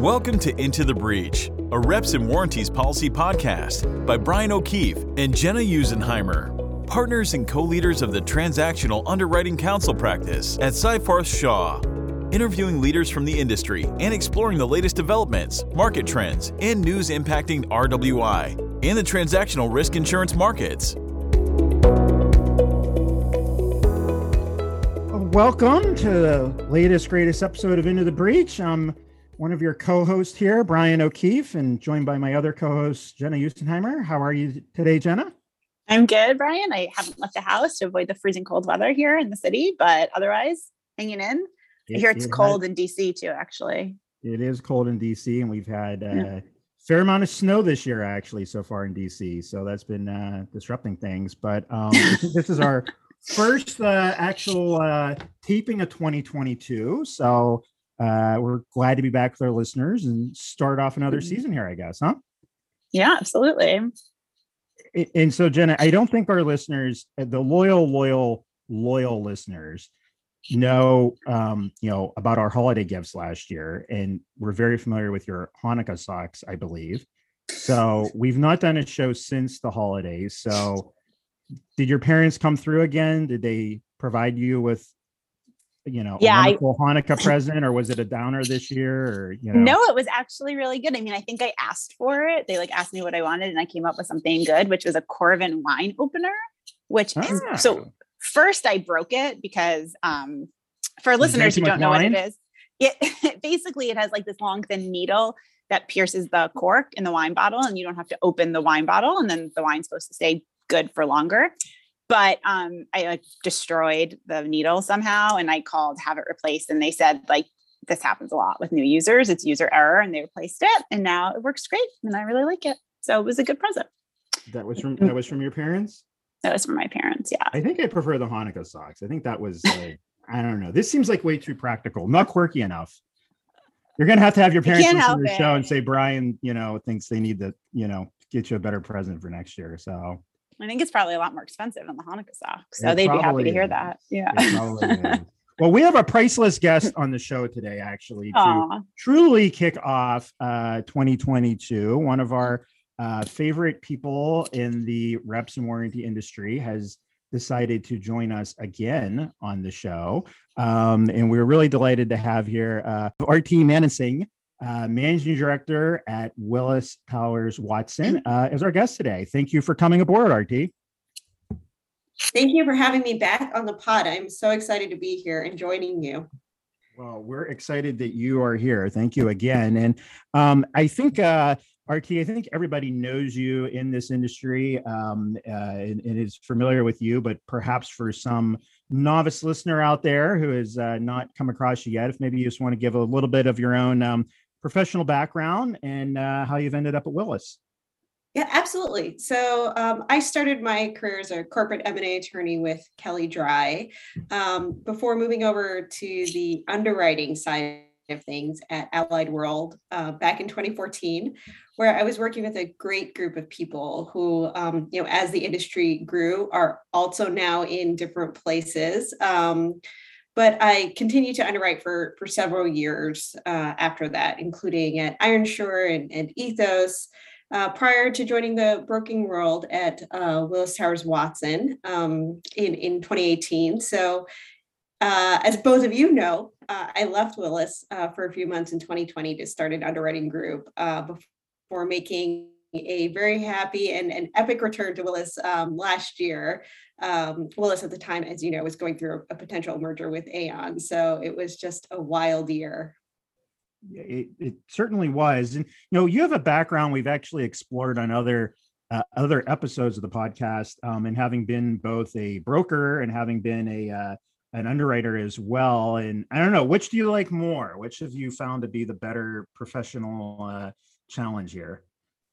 Welcome to Into the Breach, a Reps and Warranties policy podcast by Brian O'Keefe and Jenna Usenheimer, partners and co leaders of the Transactional Underwriting Counsel practice at Seyfarth Shaw. Interviewing leaders from the industry and exploring the latest developments, market trends, and news impacting RWI and the transactional risk insurance markets. Welcome to the latest, greatest episode of Into the Breach. I'm one of your co-hosts here, Brian O'Keefe, and joined by my other co-host, Jenna Usenheimer. How are you today, Jenna? I'm good, Brian. I haven't left the house to avoid the freezing cold weather here in the city, but otherwise hanging in. It, I hear it's it cold had, in DC too, actually. It is cold in DC, and we've had a yeah. fair amount of snow this year, actually, so far in DC. So that's been uh, disrupting things. But um, this is our first uh, actual uh, taping of 2022. So uh, we're glad to be back with our listeners and start off another mm-hmm. season here, I guess, huh? Yeah, absolutely. And so, Jenna, I don't think our listeners, uh, the loyal, loyal, loyal listeners, know um, you know about our holiday gifts last year, and we're very familiar with your Hanukkah socks, I believe. So we've not done a show since the holidays. So, did your parents come through again? Did they provide you with you know, yeah, a wonderful I, Hanukkah present, or was it a downer this year? Or you know, no, it was actually really good. I mean, I think I asked for it. They like asked me what I wanted, and I came up with something good, which was a Coravin wine opener. Which ah. is, so first I broke it because um, for listeners who don't know wine? what it is, it basically it has like this long thin needle that pierces the cork in the wine bottle, and you don't have to open the wine bottle, and then the wine's supposed to stay good for longer but um, I like destroyed the needle somehow and I called have it replaced and they said like this happens a lot with new users. It's user error and they replaced it and now it works great and I really like it. So it was a good present. That was from that was from your parents? That was from my parents, yeah. I think I prefer the Hanukkah socks. I think that was uh, I don't know. This seems like way too practical, not quirky enough. You're gonna have to have your parents listen to the show and say Brian, you know, thinks they need to, you know, get you a better present for next year. So I think it's probably a lot more expensive than the Hanukkah socks. So it they'd be happy to hear is. that. Yeah. well, we have a priceless guest on the show today, actually, to Aww. truly kick off uh, 2022. One of our uh, favorite people in the reps and warranty industry has decided to join us again on the show. Um, and we're really delighted to have here uh, RT Manasingh uh, managing director at Willis Towers Watson, uh, is our guest today. Thank you for coming aboard, RT. Thank you for having me back on the pod. I'm so excited to be here and joining you. Well, we're excited that you are here. Thank you again. And um, I think, uh, RT, I think everybody knows you in this industry um, uh, and, and, is familiar with you, but perhaps for some novice listener out there who has uh, not come across you yet, if maybe you just want to give a little bit of your own um, professional background and uh, how you've ended up at Willis. Yeah, absolutely. So um, I started my career as a corporate M&A attorney with Kelley Drye um, before moving over to the underwriting side of things at Allied World uh, back in 2014, where I was working with a great group of people who, um, you know, as the industry grew, are also now in different places. Um, but I continued to underwrite for, for several years uh, after that, including at Ironshore and, and Ethos, uh, prior to joining the broking world at uh, Willis Towers Watson um, in, in 2018. So, uh, as both of you know, uh, I left Willis uh, for a few months in 2020 to start an underwriting group before making a very happy and an epic return to Willis um, last year um, Willis at the time, as you know, was going through a, potential merger with Aon. So it was just a wild year. It, it certainly was. And, you know, you have a background we've actually explored on other uh, other episodes of the podcast um, and having been both a broker and having been a uh, an underwriter as well and i don't know which do you like more which have you found to be the better professional uh, challenge here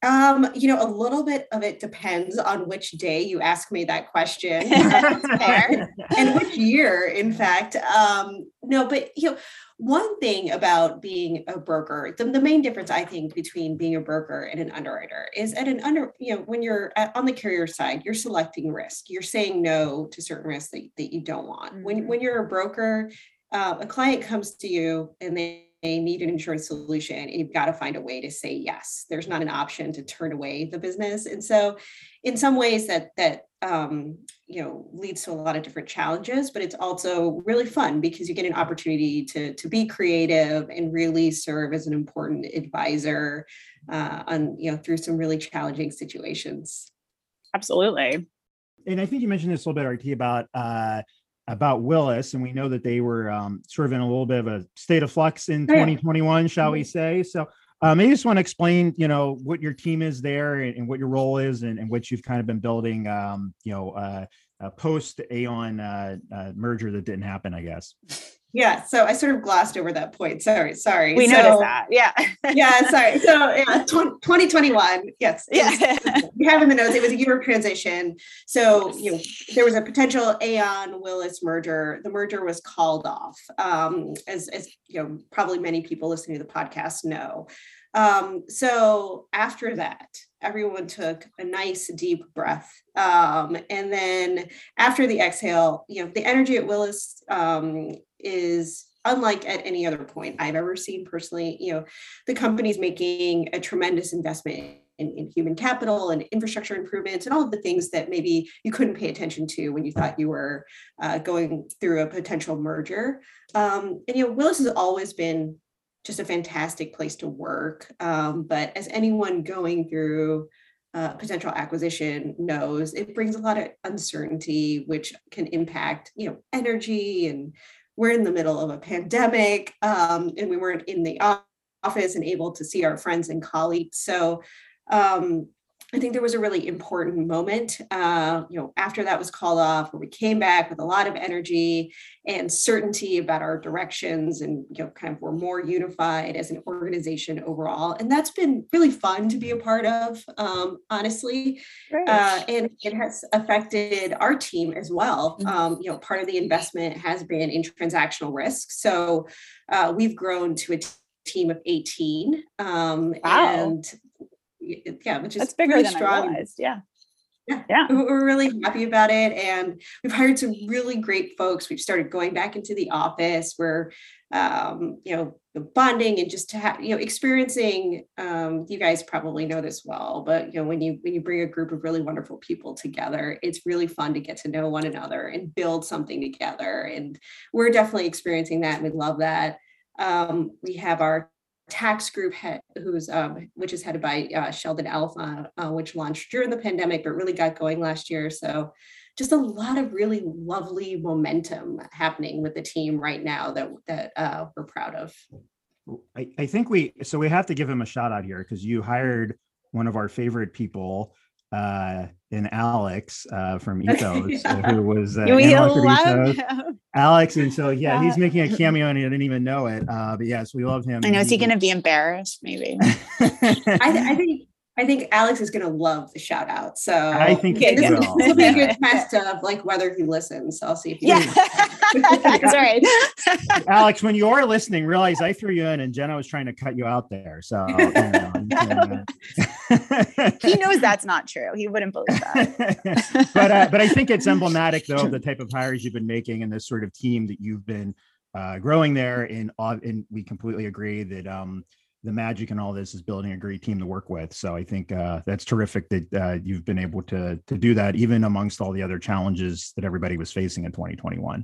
um, you know, a little bit of it depends on which day you ask me that question and which year, in fact. Um, no, but you know, one thing about being a broker, the, the main difference I think between being a broker and an underwriter is at an under, you know, when you're at, on the carrier side, you're selecting risk. You're saying no to certain risks that, that you don't want. Mm-hmm. When when you're a broker, uh, a client comes to you and they need an insurance solution and you've got to find a way to say yes. There's not an option to turn away the business. And so in some ways that that um, you know leads to a lot of different challenges but it's also really fun because you get an opportunity to to be creative and really serve as an important advisor uh, on you know through some really challenging situations. Absolutely. And i think you mentioned this a little bit rt about uh about Willis, and we know that they were um, sort of in a little bit of a state of flux in 2021, shall we mm-hmm. say? So, um, I just want to explain, you know, what your team is there and, and what your role is, and, and, what you've kind of been building, um, you know, uh, uh, post Aon uh, uh, merger that didn't happen, I guess. Yeah, so I sort of glossed over that point. Sorry, sorry. We so, noticed that. Yeah. yeah, sorry. So yeah, 2021. Yes. Yeah. we have in the notes, it was a year of transition. So, you know, there was a potential Aon Willis merger. The merger was called off. Um, as, as you know, probably many people listening to the podcast know. Um, so after that, everyone took a nice deep breath. Um, and then after the exhale, you know, the energy at Willis um, is unlike at any other point I've ever seen personally. You know, the company's making a tremendous investment in, in, human capital and infrastructure improvements and all of the things that maybe you couldn't pay attention to when you thought you were uh, going through a potential merger. Um, and you know, Willis has always been just a fantastic place to work. Um, but as anyone going through uh, potential acquisition knows, it brings a lot of uncertainty, which can impact, you know, energy. And we're in the middle of a pandemic, um, and we weren't in the office and able to see our friends and colleagues. So um, I think there was a really important moment, uh, you know, after that was called off, where we came back with a lot of energy and certainty about our directions, and you know, kind of were more unified as an organization overall. And that's been really fun to be a part of, um, honestly. Uh, and it has affected our team as well. Mm-hmm. Um, you know, part of the investment has been in transactional risk, so uh, we've grown to a team of 18 um, wow. and yeah, which is that's bigger than strong. I realized. Yeah. Yeah. yeah. We're really happy about it. And we've hired some really great folks. We've started going back into the office where, um, you know, the bonding and just to have, you know, experiencing, um, you guys probably know this well, but, you know, when you, when you bring a group of really wonderful people together, it's really fun to get to know one another and build something together. And we're definitely experiencing that. And we love that. Um, we have our tax group head, who's um, which is headed by uh, Sheldon Alpha, uh, which launched during the pandemic, but really got going last year. So just a lot of really lovely momentum happening with the team right now that that uh, we're proud of. I, I think we so we have to give him a shout out here because you hired one of our favorite people uh in Alex uh from Ethos yeah. who was uh, we love him. Alex and so yeah, yeah, he's making a cameo and he didn't even know it uh but yes we love him I know is he, he gonna be embarrassed maybe I, th- I think I think Alex is going to love the shout out. So I think yeah, this, will be a good test of like whether he listens. So I'll see if he. Yeah, that's right. Alex, when you are listening, realize I threw you in, and Jenna was trying to cut you out there. So you know, he knows that's not true. He wouldn't believe that. but uh, but I think it's emblematic though of the type of hires you've been making and this sort of team that you've been uh, growing there. And and we completely agree that um the magic and all this is building a great team to work with. So I think uh, that's terrific that uh, you've been able to to do that, even amongst all the other challenges that everybody was facing in 2021.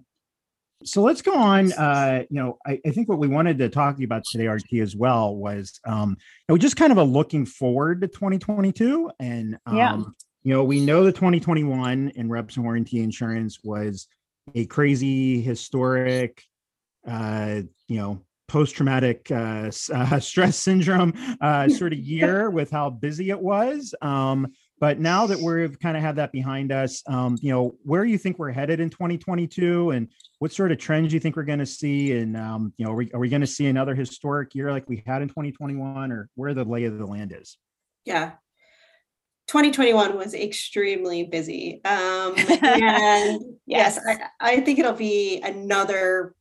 So let's go on. Uh, you know, I, I, think what we wanted to talk to you about today, RT, as well, was um, you know just kind of a looking forward to 2022, and um, yeah. you know we know the 2021 in reps and warranty insurance was a crazy, historic, uh, you know, post-traumatic uh, uh, stress syndrome uh, sort of year with how busy it was. Um, but now that we've kind of had that behind us, um, you know, where do you think we're headed in 2022, and what sort of trends do you think we're going to see? And um, you know, are we, are we going to see another historic year like we had in 2021, or where the lay of the land is? Yeah, 2021 was extremely busy. Um, and yes, yes I, I, think it'll be another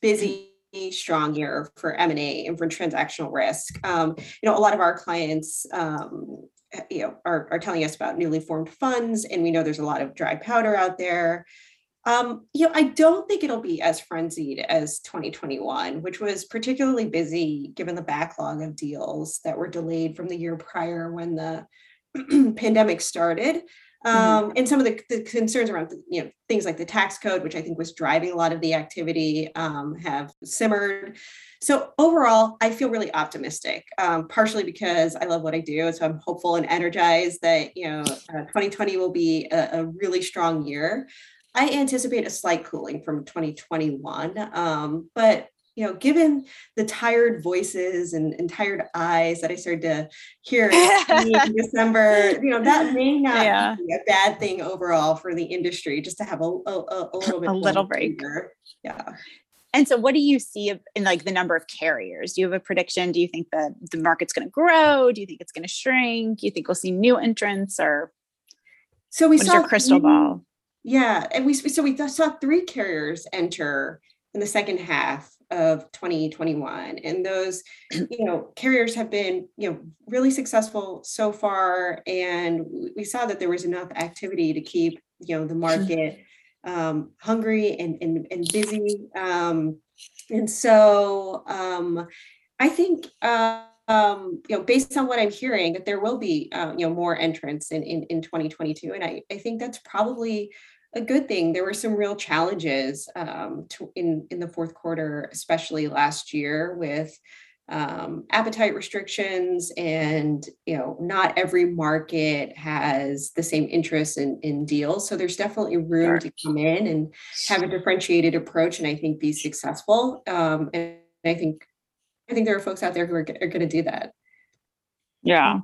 busy strong year for M&A and for transactional risk. Um, you know, a lot of our clients, um, you know, are, are telling us about newly formed funds, and we know there's a lot of dry powder out there. Um, you know, I don't think it'll be as frenzied as 2021, which was particularly busy given the backlog of deals that were delayed from the year prior when the pandemic started. Mm-hmm. Um, and some of the, the, concerns around you know things like the tax code, which I think was driving a lot of the activity, um, have simmered. So overall, I feel really optimistic, um, partially because I love what I do. So I'm hopeful and energized that you know uh, 2020 will be a, a, really strong year. I anticipate a slight cooling from 2021, um, but you know, given the tired voices and, and tired eyes that I started to hear in December, you know, that may not yeah. be a bad thing overall for the industry, just to have a, a, a little bit a little break. Yeah. And so, what do you see in like the number of carriers? Do you have a prediction? Do you think that the market's going to grow? Do you think it's going to shrink? Do you think we'll see new entrants or? So we saw crystal ball. Yeah, and we so we saw three carriers enter in the second half of 2021 and those you know carriers have been you know really successful so far and we saw that there was enough activity to keep you know the market um, hungry and, and, and busy um, and so um, i think uh, um, you know, based on what I'm hearing, that there will be, uh, you know, more entrants in, in, in 2022. And I, I think that's probably a good thing. There were some real challenges um, to, in in the fourth quarter, especially last year, with um, appetite restrictions, and you know, not every market has the same interest in in deals. So there's definitely room sure. to come in and have a differentiated approach, and I think be successful. Um, and I think I think there are folks out there who are, are going to do that. Yeah.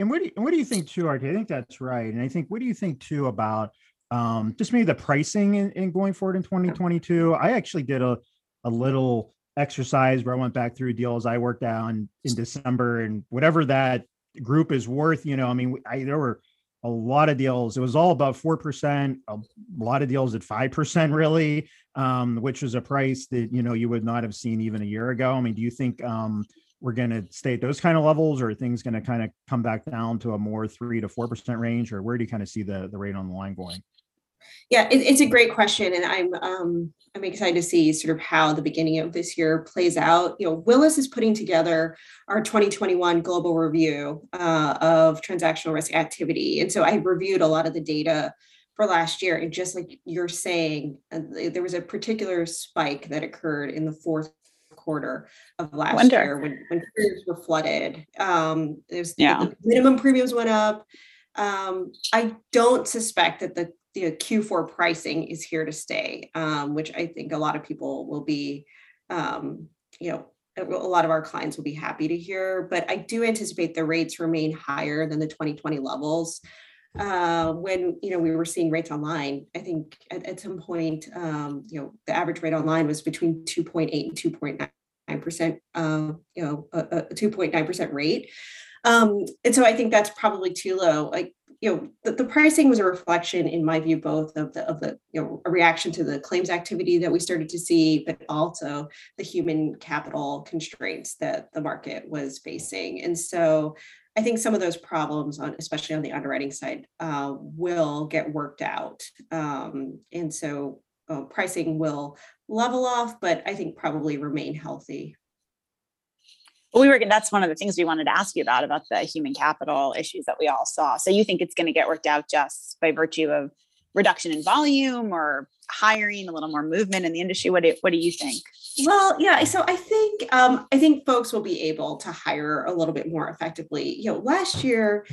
And what do you, what do you think too, Art? I think that's right. And I think what do you think too about um, just maybe the pricing in, in, going forward in 2022. I actually did a, a little exercise where I went back through deals I worked on in December and whatever that group is worth, you know, I mean, I, there were a lot of deals. It was all about 4%, a lot of deals at 5% really, um, which was a price that, you know, you would not have seen even a year ago. I mean, do you think, um, we're going to stay at those kind of levels or are things going to kind of come back down to a more three to 4% range or where do you kind of see the, the rate on the line going? Yeah, it, it's a great question, and I'm um, I'm excited to see sort of how the beginning of this year plays out. You know, Willis is putting together our 2021 global review uh, of transactional risk activity, and so I reviewed a lot of the data for last year, and just like you're saying, uh, there was a particular spike that occurred in the fourth quarter of last Wonder. year when when premiums were flooded. Um, there's yeah. the minimum premiums went up. Um, I don't suspect that the the Q4 pricing is here to stay, um, which I think a lot of people will be, um, you know, a lot of our clients will be happy to hear. But I do anticipate the rates remain higher than the 2020 levels. Uh, when you know we were seeing rates online, I think at, at some point, um, you know, the average rate online was between 2.8 and 2.9 percent. Uh, you know, a, a 2.9 percent rate. Um, and so I think that's probably too low. Like you know the, the, pricing was a reflection in my view both of the of the you know a reaction to the claims activity that we started to see but also the human capital constraints that the market was facing. And so i think some of those problems on especially on the underwriting side uh, will get worked out. Um, and so uh, pricing will level off but i think probably remain healthy we were that's one of the things we wanted to ask you about about the human capital issues that we all saw. So you think it's going to get worked out just by virtue of reduction in volume or hiring a little more movement in the industry? What do, what do you think? Well yeah so i think um, i think folks will be able to hire a little bit more effectively. You know last year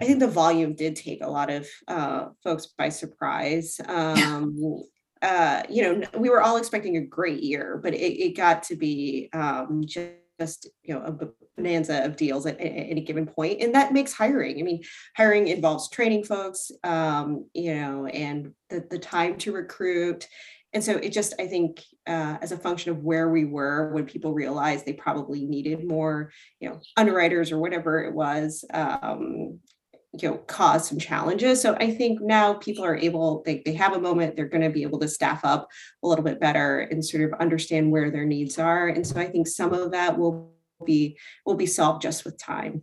i think the volume did take a lot of uh, folks by surprise. Um, uh, you know we were all expecting a great year but it, it got to be um, just just you know a bonanza of deals at, any given point and that makes hiring. I mean hiring involves training folks um, you know and the, the time to recruit. And so it just i think uh, as a function of where we were when people realized they probably needed more you know underwriters or whatever it was um, you know cause some challenges so i think now people are able they, they have a moment they're going to be able to staff up a little bit better and sort of understand where their needs are and so i think some of that will be will be solved just with time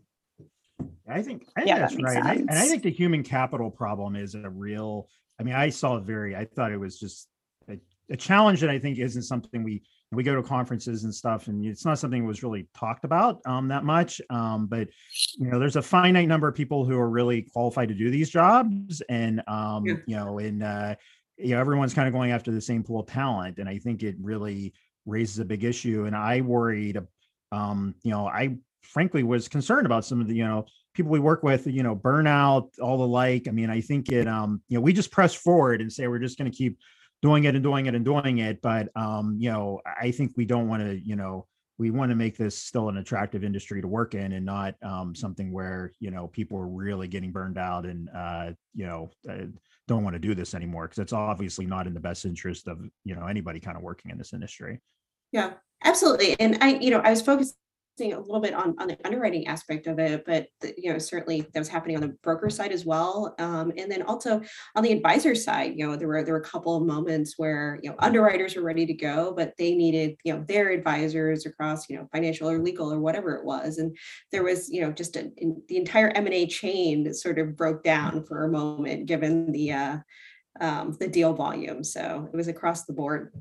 I think, I think yeah, that's that right. And I, and I, think the human capital problem is a real. I mean, I saw it very. I thought it was just a, a challenge that I think isn't something we we go to conferences and stuff, and it's not something that was really talked about um, that much. Um, but you know, there's a finite number of people who are really qualified to do these jobs, and um, yeah. you know, and uh, you know, everyone's kind of going after the same pool of talent, and I think it really raises a big issue. And I worried, um, you know, I frankly was concerned about some of the, you know, people we work with, you know, burnout, all the like. I mean, I think it, um, you know, we just press forward and say we're just going to keep doing it and doing it and doing it. But, um, you know, I think we don't want to, you know, we want to make this still an attractive industry to work in and not um, something where you know people are really getting burned out and uh, you know uh, don't want to do this anymore because it's obviously not in the best interest of you know anybody kind of working in this industry yeah absolutely and i you know i was focused a little bit on, on the underwriting aspect of it, but the, you know certainly that was happening on the broker side as well, um, and then also on the advisor side. You know there were there were a couple of moments where you know underwriters were ready to go, but they needed you know their advisors across you know financial or legal or whatever it was, and there was you know just a, in, the entire M and A chain that sort of broke down for a moment given the uh, um, the deal volume. So it was across the board.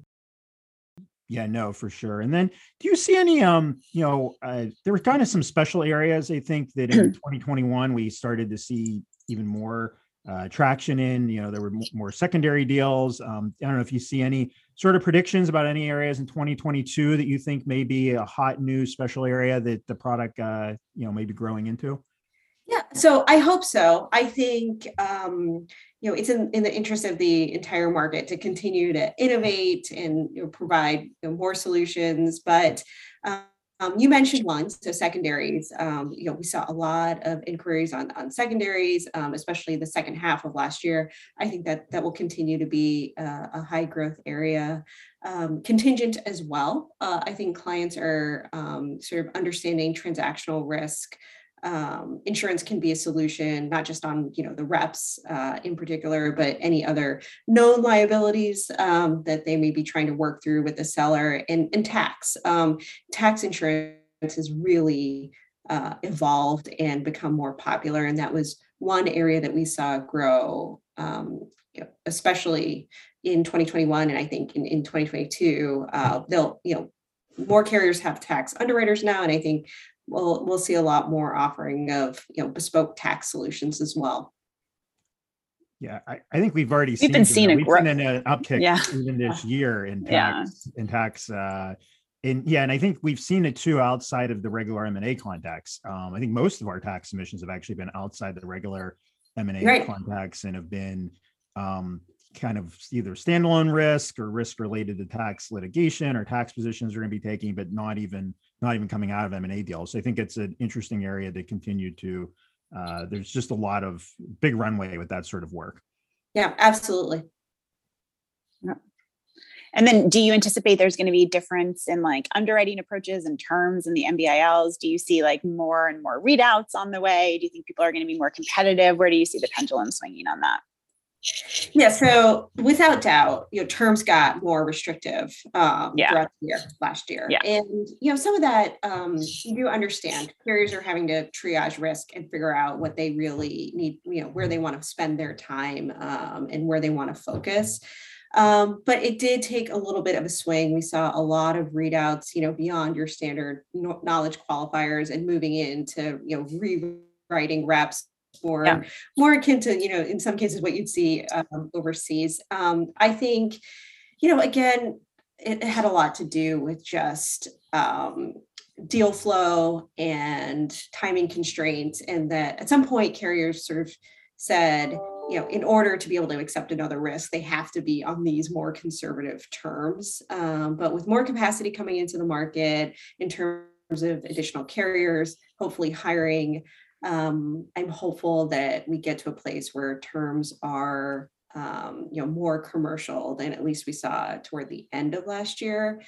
Yeah, no, for sure. And then do you see any um, you know, uh, there were kind of some special areas I think that in 2021 we started to see even more uh, traction in, you know, there were more secondary deals. Um, I don't know if you see any sort of predictions about any areas in 2022 that you think may be a hot new special area that the product, uh, you know, may be growing into. Yeah, so I hope so. I think um, you know it's in, in the interest of the entire market to continue to innovate and you know, provide you know, more solutions. But um, you mentioned one, so secondaries. Um, you know, we saw a lot of inquiries on on secondaries, um, especially the second half of last year. I think that that will continue to be a, high growth area. Um, contingent as well. Uh, I think clients are um, sort of understanding transactional risk um, insurance can be a solution, not just on you know the reps uh, in particular, but any other known liabilities um, that they may be trying to work through with the seller. And, and tax, um, tax insurance has really uh, evolved and become more popular, and that was one area that we saw grow, um, especially in 2021, and I think in, in 2022, uh, they'll you know more carriers have tax underwriters now, and I think we'll we'll see a lot more offering of you know bespoke tax solutions as well. Yeah, I, I think we've already we've seen, been seeing we've seen an uptick yeah. even this year in tax yeah. in tax uh and yeah, and I think we've seen it too outside of the regular M and A contacts. Um, I think most of our tax submissions have actually been outside the regular M and A right. contacts and have been um, kind of either standalone risk or risk related to tax litigation or tax positions we're going to be taking, but not even not even coming out of M&A deals. I think it's an interesting area to continue to. Uh, there's just a lot of big runway with that sort of work. Yeah, absolutely. Yeah. And then do you anticipate there's going to be difference in like underwriting approaches and terms in the NBILs? Do you see like more and more readouts on the way? Do you think people are going to be more competitive? Where do you see the pendulum swinging on that? Yeah, so without doubt, you know, terms got more restrictive um, yeah. throughout the year last year, yeah. and you know, some of that um, you do understand. Carriers are having to triage risk and figure out what they really need, you know, where they want to spend their time um, and where they want to focus. Um, but it did take a little bit of a swing. We saw a lot of readouts, you know, beyond your standard knowledge qualifiers and moving into, you know, rewriting reps more yeah. more akin to you know in some cases what you'd see um, overseas um, i think you know again it had a lot to do with just um, deal flow and timing constraints and that at some point carriers sort of said you know in order to be able to accept another risk they have to be on these more conservative terms um, but with more capacity coming into the market in terms of additional carriers hopefully hiring um, I'm hopeful that we get to a place where terms are um, you know more commercial than at least we saw toward the end of last year.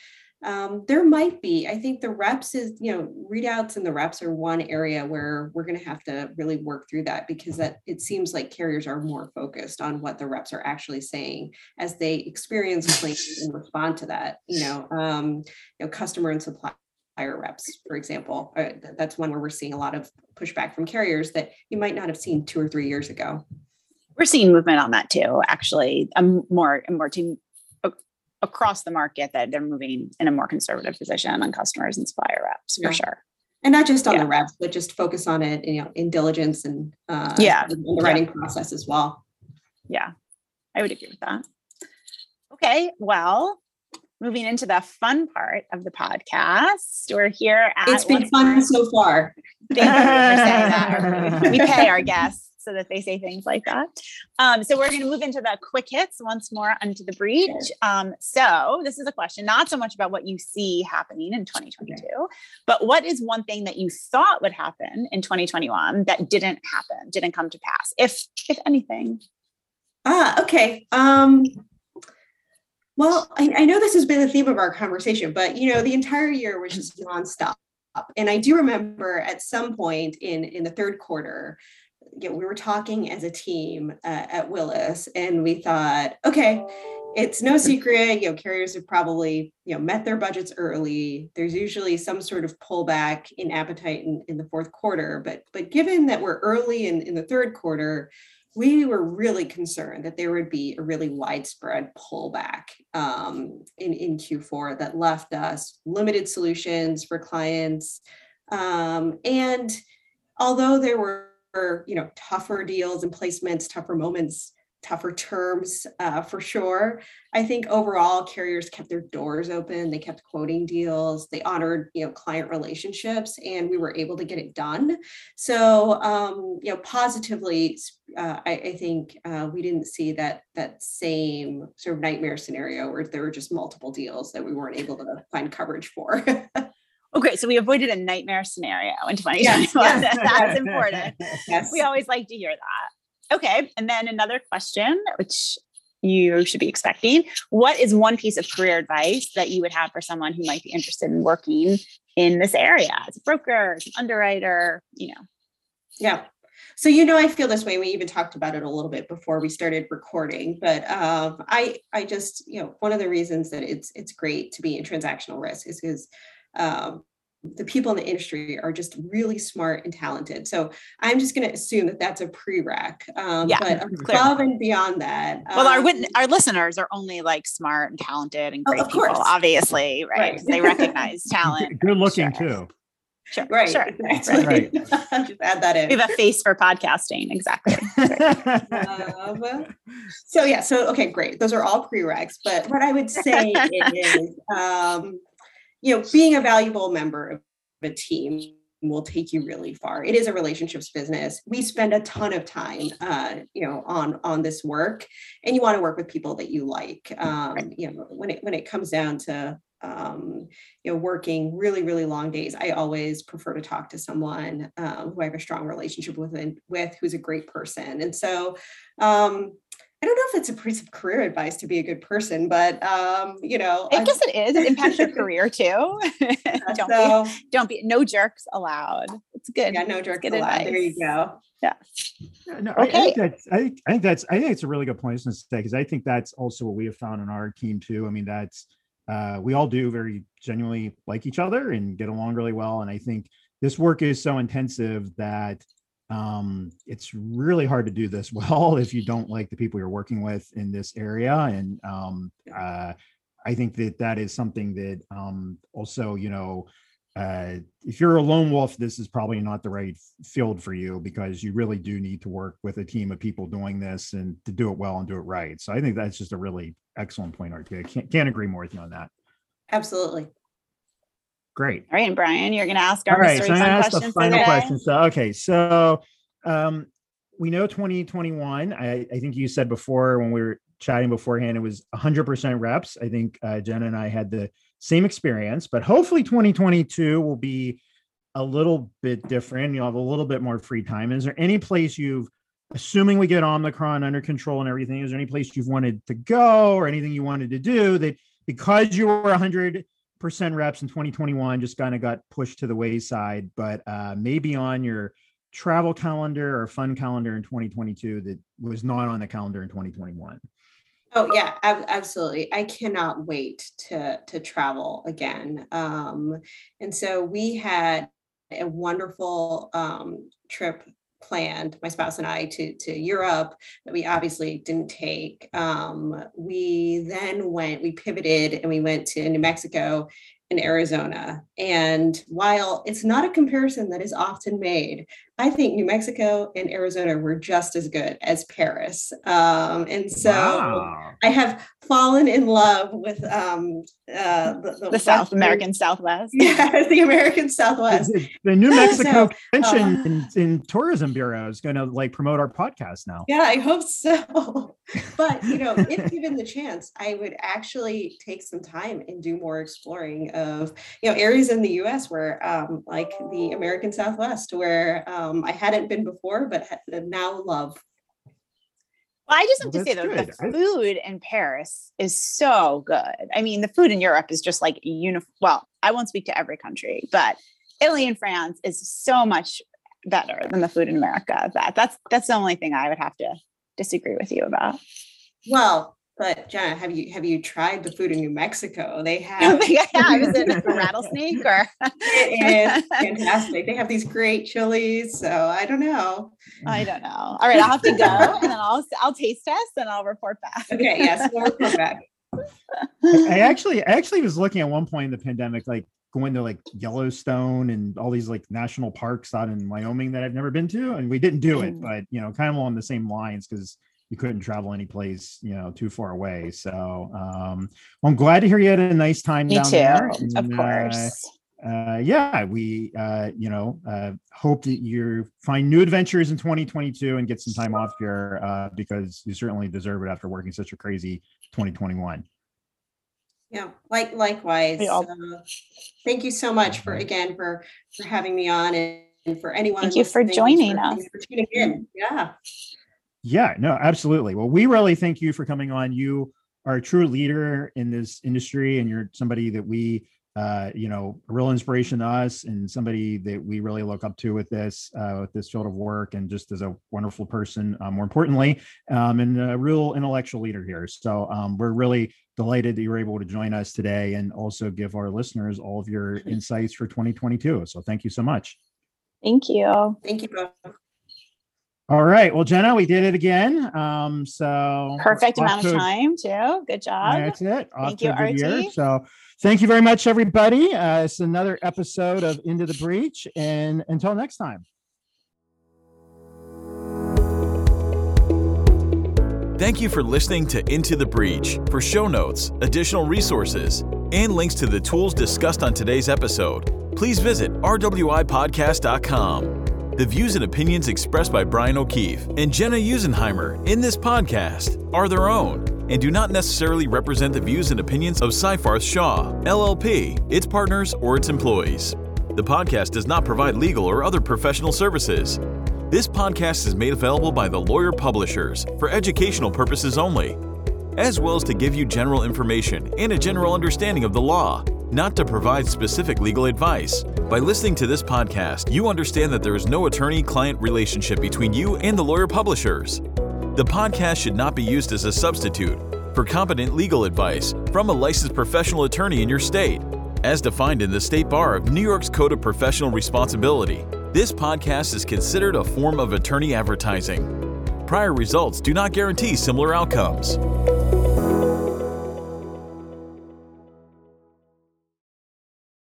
Um, there might be. I think the reps is you know readouts and the reps are one area where we're going to have to really work through that because that it seems like carriers are more focused on what the reps are actually saying as they experience claims and respond to that. You know, um, you know, customer and supply supplier reps, for example. Uh, that's one where we're seeing a lot of pushback from carriers that you might not have seen two or three years ago. We're seeing movement on that too, actually. I'm more and more team across the market that they're moving in a more conservative position on customers and supplier reps for yeah. sure. And not just on yeah. the reps, but just focus on it, you know, in diligence and uh, yeah, the writing yeah. process as well. Yeah, I would agree with that. Okay, well, moving into the fun part of the podcast. We're here at It's been fun so far. Thank you for saying that. We pay our guests so that they say things like that. Um, so we're going to move into the quick hits once more onto the breach. Um, so this is a question not so much about what you see happening in 2022, okay. but what is one thing that you thought would happen in 2021 that didn't happen, didn't come to pass, if if anything? Ah, okay. Um, well, I, I know this has been the theme of our conversation, but you know, the entire year was just nonstop. And I do remember at some point in in the third quarter, you know, we were talking as a team uh, at Willis, and we thought, okay, it's no secret, you know, carriers have probably you know met their budgets early. There's usually some sort of pullback in appetite in, in the fourth quarter, but but given that we're early in, in the third quarter, we were really concerned that there would be a really widespread pullback um, in, in Q4 that left us limited solutions for clients. Um, and although there were, you know, tougher deals and placements, tougher moments tougher terms uh, for sure. I think overall carriers kept their doors open. They kept quoting deals. They honored you know client relationships, and we were able to get it done. So um, you know positively, uh, I, I, think uh, we didn't see that that same sort of nightmare scenario where there were just multiple deals that we weren't able to find coverage for. Okay, so we avoided a nightmare scenario in 2021. Yes, yes. That's important. Yes. We always like to hear that. Okay. And then another question, which you should be expecting. What is one piece of career advice that you would have for someone who might be interested in working in this area as a broker, as an underwriter, you know? Yeah. So you know, I feel this way. We even talked about it a little bit before we started recording. But um, I, I just, you know, one of the reasons that it's it's great to be in transactional risk is because um, the people in the industry are just really smart and talented. So I'm just going to assume that that's a prereq. Um, yeah, but above and beyond that, well, um, our our listeners are only like smart and talented and oh, great oh, people, obviously, right? right. they recognize talent. Good looking sure. too. Sure, right. Sure. Exactly. Right. just add that in. We have a face for podcasting. Exactly. um, so yeah. So okay, great. Those are all prereqs. But what I would say is. Um, you know, being a valuable member of a team will take you really far. It is a relationships business. We spend a ton of time, uh, you know, on on this work, and you want to work with people that you like. Um, you know, when it when it comes down to um, you know working really really long days, I always prefer to talk to someone um, who I have a strong relationship with and with who's a great person. And so, um, I don't know if it's a piece of career advice to be a good person, but um, you know, I guess it is. It impacts your career too. don't so, be, don't be, no jerks allowed. It's good. Yeah, no jerks allowed. Advice. There you go. Yeah. No, okay. I, I, think that's, I, think, I think that's, I think it's a really good point to say because I think that's also what we have found in our team too. I mean, that's, uh, we all do very genuinely like each other and get along really well. And I think this work is so intensive that um, it's really hard to do this well if you don't like the people you're working with in this area and um, uh, i think that that is something that um, also you know uh, if you're a lone wolf this is probably not the right field for you because you really do need to work with a team of people doing this and to do it well and do it right. So i think that's just a really excellent point rt i can't, can't agree more with you on that. Absolutely Great. All right, and Brian, you're going to ask our All right, so I'm going to ask the final question. So, okay, so um, we know 2021. I, I think you said before when we were chatting beforehand, it was 100% reps. I think uh, Jenna and I had the same experience, but hopefully 2022 will be a little bit different. You'll have a little bit more free time. Is there any place you've, assuming we get Omicron under control and everything, is there any place you've wanted to go or anything you wanted to do that because you were 100 percent reps in 2021 just kind of got pushed to the wayside, but uh, maybe on your travel calendar or fun calendar in 2022 that was not on the calendar in 2021? Oh yeah, ab- absolutely. I cannot wait to to travel again. Um, and so we had a wonderful um, trip planned, my spouse and I, to to Europe that we obviously didn't take. Um, we then went, we pivoted, and we went to New Mexico and Arizona. And while it's not a comparison that is often made, I think New Mexico and Arizona were just as good as Paris. Um, and so wow. I have fallen in love with um, uh, the, the, the South American Southwest. Yeah, the American Southwest. The, the New Mexico so, Convention uh, in, in, Tourism Bureau is going to like promote our podcast now. Yeah, I hope so. but you know, if given the chance, I would actually take some time and do more exploring of you know areas in the U.S. where um, like the American Southwest, where um, Um, I hadn't been before, but now love. Well, I just have well, to say though, good. the food in Paris is so good. I mean, the food in Europe is just like uniform. Well, I won't speak to every country, but Italy and France is so much better than the food in America. That that's that's the only thing I would have to disagree with you about. Well, but Jenna, have you have you tried the food in New Mexico? They have. I have. Is it a rattlesnake or? it is fantastic. They have these great chilies. So I don't know. I don't know. All right, I'll have to go and then I'll I'll taste test and I'll report back. Okay. Yes, we'll report back. I actually, I actually was looking at one point in the pandemic, like going to like Yellowstone and all these like national parks out in Wyoming that I've never been to, and we didn't do it, mm. but you know, kind of along the same lines because you couldn't travel any place, you know, too far away. So um, well, I'm glad to hear you had a nice time Me down too, there. And, of course. Uh, uh, yeah, we uh, you know uh, hope that you find new adventures in 2022 and get some time off here uh, because you certainly deserve it after working such a crazy 2021. Yeah, like likewise. Uh, thank you so much for again for for having me on and for anyone. Thank you for joining for, us. For tuning in. Yeah. Yeah, no, absolutely. Well, we really thank you for coming on. You are a true leader in this industry, and you're somebody that we, uh, you know, a real inspiration to us, and somebody that we really look up to with this, uh, with this field of work, and just as a wonderful person, uh, more importantly, um, and a real intellectual leader here. So um, we're really delighted that you were able to join us today, and also give our listeners all of your insights for 2022. So thank you so much. Thank you. Thank you both. All right. Well, Jenna, we did it again. Um, so perfect amount of time too. Good job. That's it. Off thank you, RT. Year. So thank you very much, everybody. Uh, it's another episode of Into the Breach. And until next time. Thank you for listening to Into the Breach. For show notes, additional resources, and links to the tools discussed on today's episode, please visit rwipodcast.com. The views and opinions expressed by Brian O'Keefe and Jenna Usenheimer in this podcast are their own and do not necessarily represent the views and opinions of Seyfarth Shaw, LLP, its partners, or its employees. The podcast does not provide legal or other professional services. This podcast is made available by the Lawyer Publishers for educational purposes only, as well as to give you general information and a general understanding of the law not to provide specific legal advice. By listening to this podcast, you understand that there is no attorney client relationship between you and the lawyer publishers. The podcast should not be used as a substitute for competent legal advice from a licensed professional attorney in your state. As defined in the State Bar of New York's Code of Professional Responsibility, this podcast is considered a form of attorney advertising. Prior results do not guarantee similar outcomes.